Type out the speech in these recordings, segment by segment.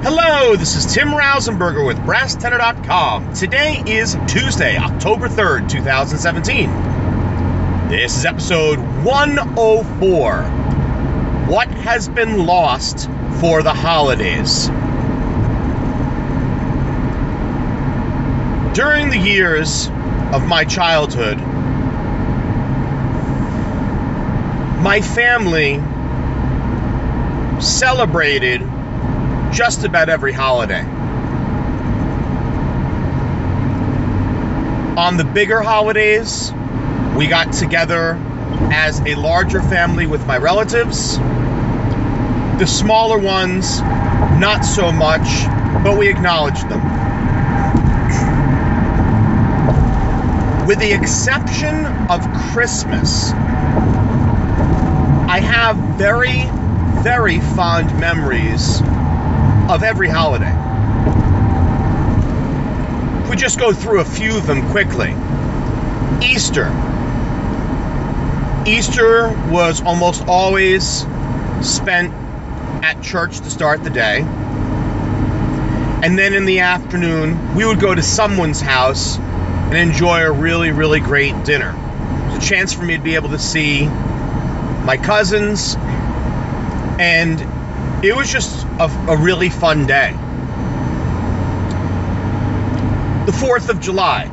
Hello, this is Tim Rausenberger with BrassTenor.com. Today is Tuesday, October 3rd, 2017. This is episode 104 What Has Been Lost for the Holidays? During the years of my childhood, my family celebrated just about every holiday. On the bigger holidays, we got together as a larger family with my relatives. The smaller ones, not so much, but we acknowledged them. With the exception of Christmas, I have very, very fond memories of every holiday. If we just go through a few of them quickly Easter. Easter was almost always spent at church to start the day. And then in the afternoon, we would go to someone's house and enjoy a really, really great dinner. It was a chance for me to be able to see my cousins, and it was just a, a really fun day. The 4th of July.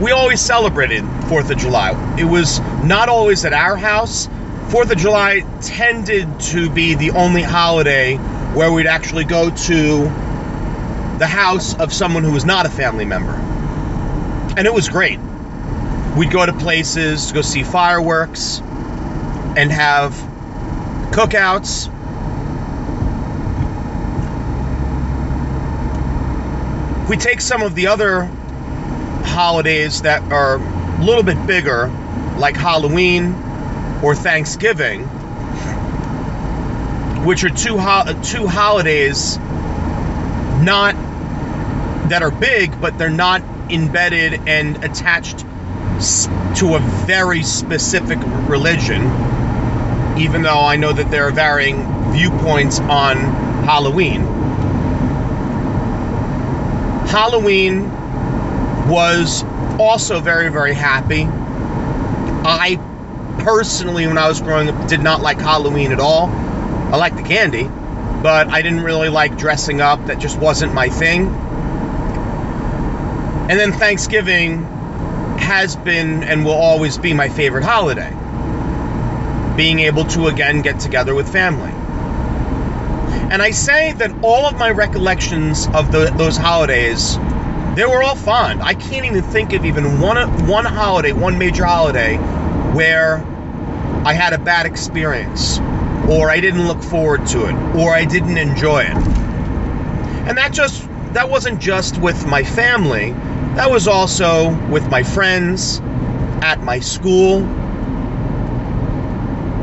We always celebrated 4th of July. It was not always at our house. 4th of July tended to be the only holiday where we'd actually go to the house of someone who was not a family member. And it was great. We'd go to places to go see fireworks and have cookouts. If we take some of the other holidays that are a little bit bigger, like Halloween or Thanksgiving, which are two ho- two holidays not that are big, but they're not embedded and attached to a very specific religion, even though I know that there are varying viewpoints on Halloween. Halloween was also very, very happy. I personally, when I was growing up, did not like Halloween at all. I liked the candy, but I didn't really like dressing up. That just wasn't my thing. And then Thanksgiving has been and will always be my favorite holiday. Being able to again get together with family. And I say that all of my recollections of the, those holidays, they were all fond. I can't even think of even one one holiday, one major holiday, where I had a bad experience, or I didn't look forward to it, or I didn't enjoy it. And that just that wasn't just with my family that was also with my friends at my school.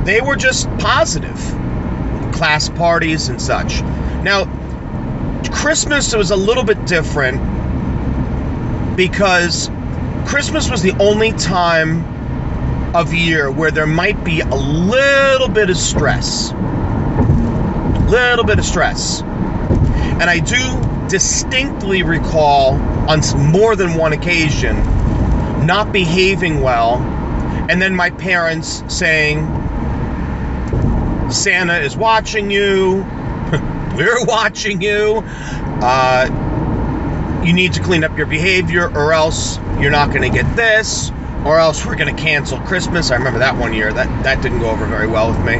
They were just positive. Class parties and such. Now, Christmas was a little bit different because Christmas was the only time of year where there might be a little bit of stress. A little bit of stress. And I do distinctly recall on more than one occasion not behaving well, and then my parents saying, Santa is watching you, we're watching you, uh, you need to clean up your behavior, or else you're not going to get this, or else we're going to cancel Christmas. I remember that one year. That, that didn't go over very well with me.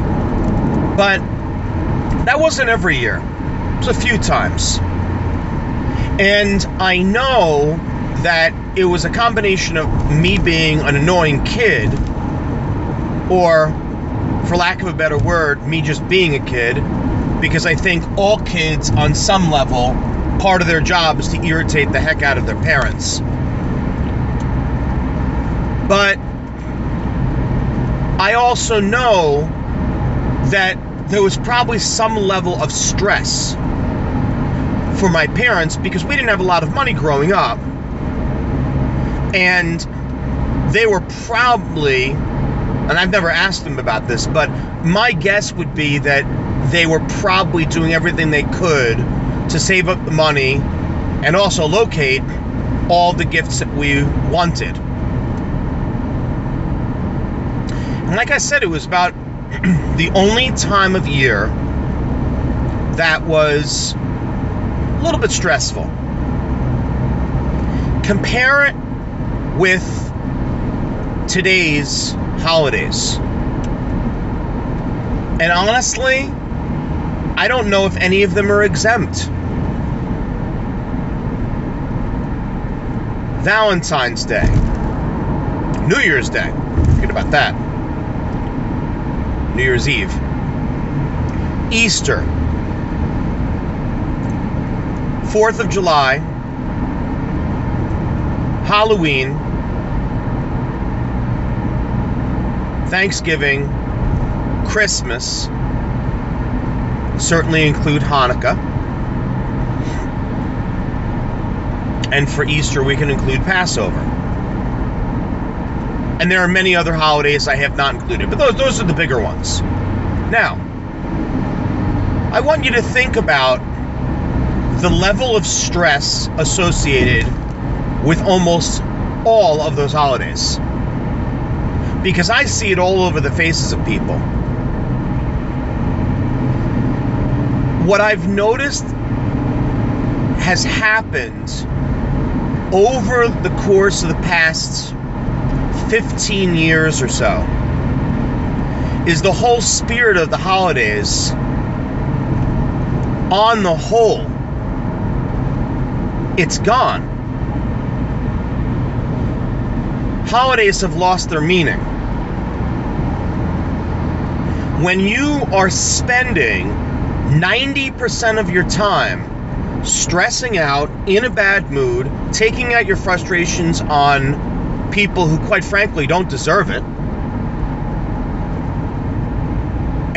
But that wasn't every year, it was a few times. And I know that it was a combination of me being an annoying kid, or, for lack of a better word, me just being a kid, because I think all kids, on some level, part of their job is to irritate the heck out of their parents. But I also know that there was probably some level of stress for my parents because we didn't have a lot of money growing up. And they were probably, and I've never asked them about this, but my guess would be that they were probably doing everything they could to save up the money and also locate all the gifts that we wanted. And like I said, it was about the only time of year that was a little bit stressful. Compare it with today's holidays. And honestly, I don't know if any of them are exempt. Valentine's Day, New Year's Day, forget about that. New Year's Eve, Easter, 4th of July, Halloween, Thanksgiving, Christmas, certainly include Hanukkah. And for Easter, we can include Passover. And there are many other holidays I have not included, but those, those are the bigger ones. Now, I want you to think about the level of stress associated with almost all of those holidays. Because I see it all over the faces of people. What I've noticed has happened over the course of the past 15 years or so is the whole spirit of the holidays on the whole it's gone holidays have lost their meaning when you are spending 90% of your time stressing out, in a bad mood, taking out your frustrations on people who, quite frankly, don't deserve it.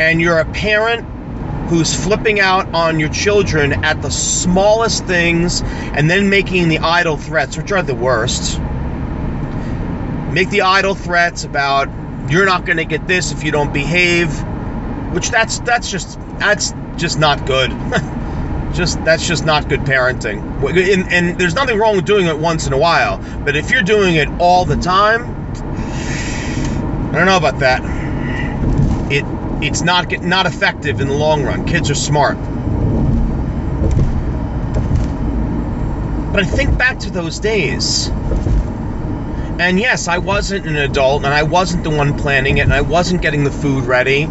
And you're a parent who's flipping out on your children at the smallest things and then making the idle threats, which are the worst. Make the idle threats about you're not going to get this if you don't behave, which that's that's just that's just not good. just that's just not good parenting. And, and, there's nothing wrong with doing it once in a while, but if you're doing it all the time, I don't know about that. It it's not not effective in the long run. Kids are smart. But I think back to those days. And yes, I wasn't an adult and I wasn't the one planning it and I wasn't getting the food ready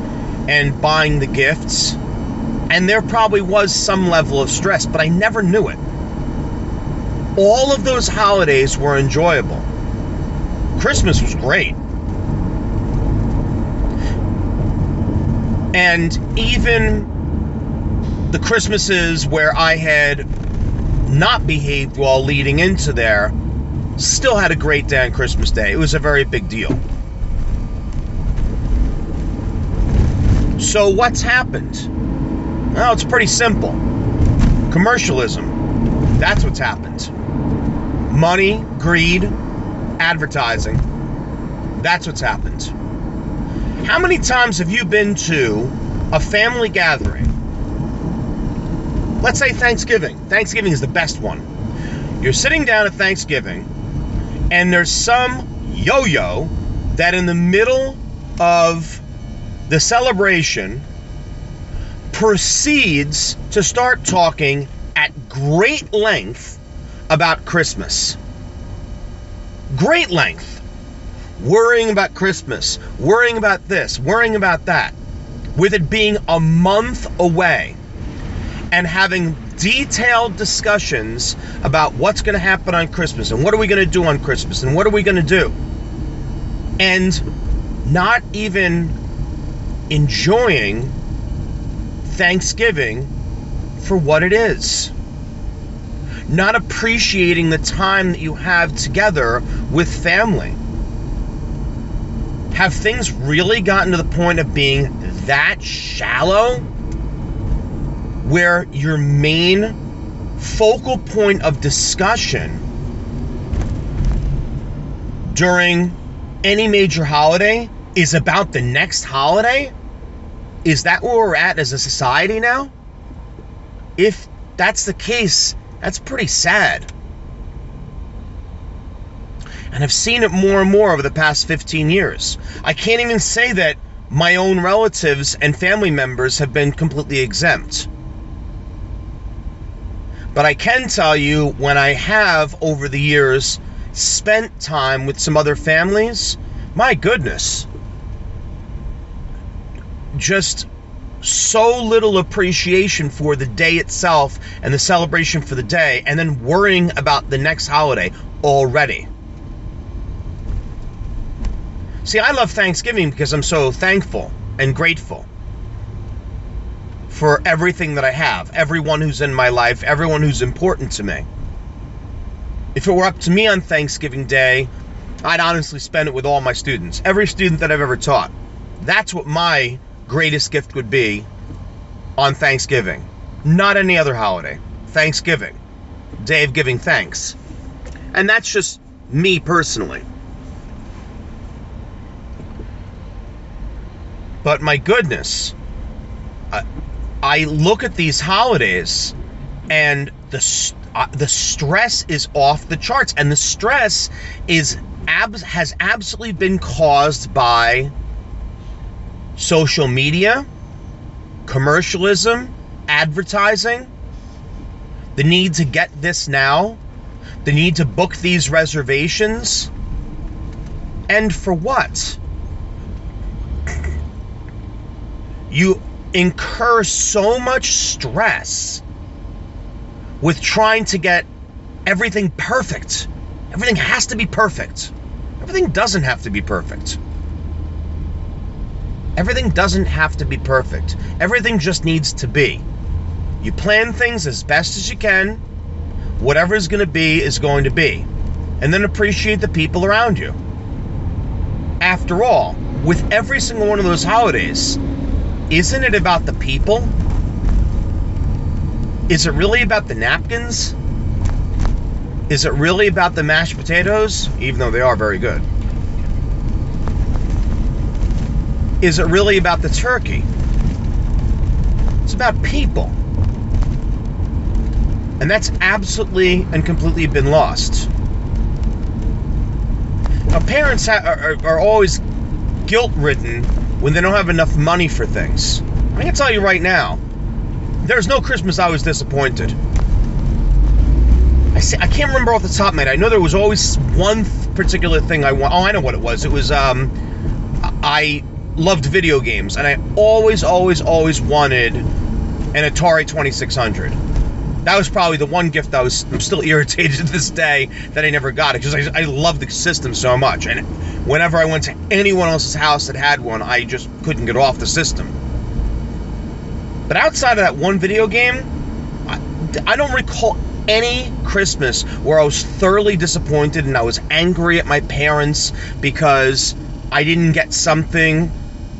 and buying the gifts and there probably was some level of stress, but I never knew it. All of those holidays were enjoyable. Christmas was great. And even the Christmases where I had not behaved well leading into there still had a great day on Christmas Day. It was a very big deal. So, what's happened? Well, it's pretty simple. Commercialism. That's what's happened. Money, greed, advertising. That's what's happened. How many times have you been to a family gathering? Let's say Thanksgiving. Thanksgiving is the best one. You're sitting down at Thanksgiving, and there's some yo yo that in the middle of the celebration proceeds to start talking at great length about Christmas. Great length. Worrying about Christmas, worrying about this, worrying about that, with it being a month away, and having detailed discussions about what's going to happen on Christmas and what are we going to do on Christmas and what are we going to do. And not even enjoying Thanksgiving for what it is. Not appreciating the time that you have together with family. Have things really gotten to the point of being that shallow where your main focal point of discussion during any major holiday is about the next holiday? Is that where we're at as a society now? If that's the case, that's pretty sad. And I've seen it more and more over the past 15 years. I can't even say that my own relatives and family members have been completely exempt. But I can tell you when I have, over the years, spent time with some other families, my goodness. Just so little appreciation for the day itself and the celebration for the day, and then worrying about the next holiday already. See, I love Thanksgiving because I'm so thankful and grateful for everything that I have, everyone who's in my life, everyone who's important to me. If it were up to me on Thanksgiving Day, I'd honestly spend it with all my students, every student that I've ever taught. That's what my greatest gift would be on Thanksgiving. Not any other holiday. Thanksgiving. Day of giving thanks. And that's just me personally. But my goodness, I look at these holidays and the uh, the stress is off the charts and the stress is abs- has absolutely been caused by social media, commercialism, advertising, the need to get this now, the need to book these reservations, and for what? You incur so much stress with trying to get everything perfect. Everything has to be perfect. Everything doesn't have to be perfect. Everything doesn't have to be perfect. Everything just needs to be. You plan things as best as you can. Whatever is going to be is going to be. And then appreciate the people around you. After all, with every single one of those holidays, isn't it about the people? Is it really about the napkins? Is it really about the mashed potatoes? Even though they are very good. Is it really about the turkey? It's about people. And that's absolutely and completely been lost. Now, parents ha- are, are always guilt ridden when they don't have enough money for things. I can tell you right now, there's no Christmas I was disappointed. I say, I can't remember off the top, man. I know there was always one particular thing I want. Oh, I know what it was. It was um, I loved video games, and I always, always, always wanted an Atari 2600. That was probably the one gift I was I'm still irritated to this day that I never got it because I, I love the system so much. And whenever I went to anyone else's house that had one, I just couldn't get off the system. But outside of that one video game, I, I don't recall any Christmas where I was thoroughly disappointed and I was angry at my parents because I didn't get something.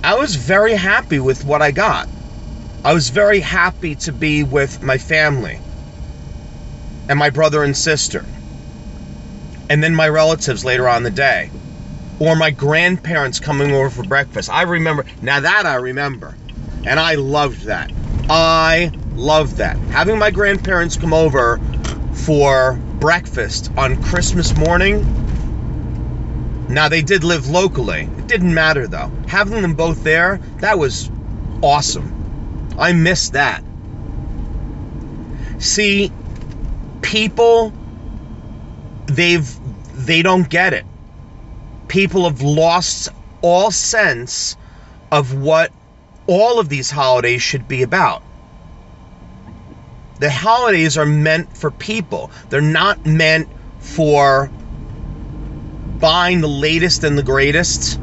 I was very happy with what I got. I was very happy to be with my family and my brother and sister, and then my relatives later on the day, or my grandparents coming over for breakfast. I remember, now that I remember, and I loved that. I loved that. Having my grandparents come over for breakfast on Christmas morning. Now, they did live locally. It didn't matter though. Having them both there, that was awesome. I missed that. See, people they've they don't get it. People have lost all sense of what all of these holidays should be about. The holidays are meant for people. They're not meant for buying the latest and the greatest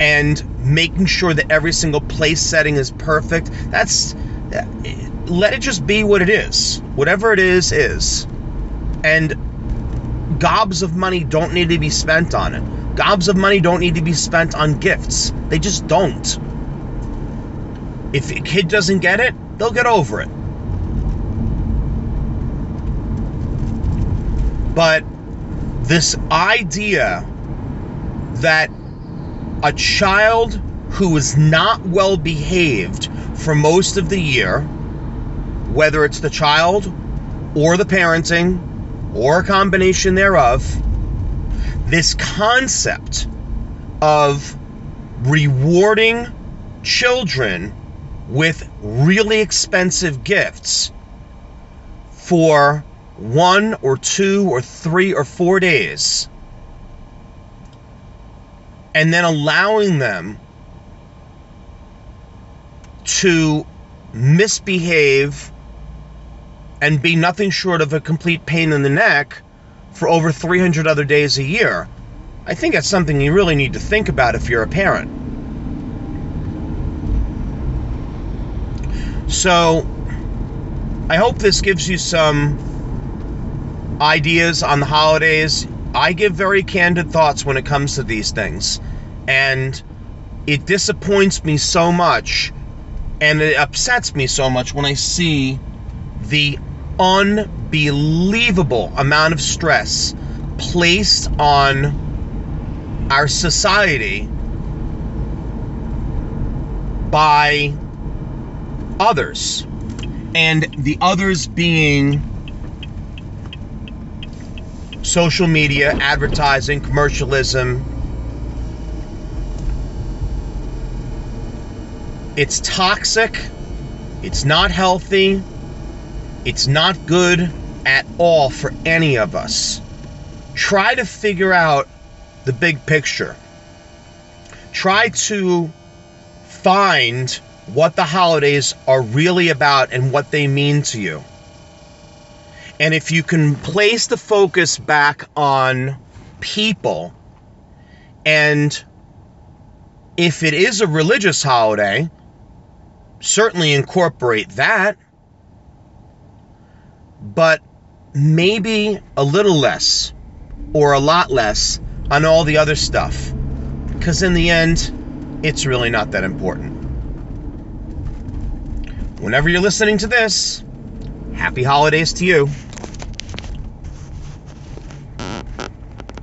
and making sure that every single place setting is perfect. That's let it just be what it is. Whatever it is, is. And gobs of money don't need to be spent on it. Gobs of money don't need to be spent on gifts. They just don't. If a kid doesn't get it, they'll get over it. But this idea that a child who is not well behaved for most of the year, whether it's the child or the parenting or a combination thereof, this concept of rewarding children with really expensive gifts for one or two or three or four days and then allowing them to misbehave and be nothing short of a complete pain in the neck for over 300 other days a year. I think that's something you really need to think about if you're a parent. So, I hope this gives you some ideas on the holidays. I give very candid thoughts when it comes to these things. And it disappoints me so much and it upsets me so much when I see the unbelievable amount of stress placed on our society by others. And the others being social media, advertising, commercialism. It's toxic. It's not healthy. It's not good at all for any of us. Try to figure out the big picture. Try to find what the holidays are really about and what they mean to you. And if you can place the focus back on people, and if it is a religious holiday, certainly incorporate that, but maybe a little less or a lot less on all the other stuff. Because in the end, it's really not that important. Whenever you're listening to this, happy holidays to you.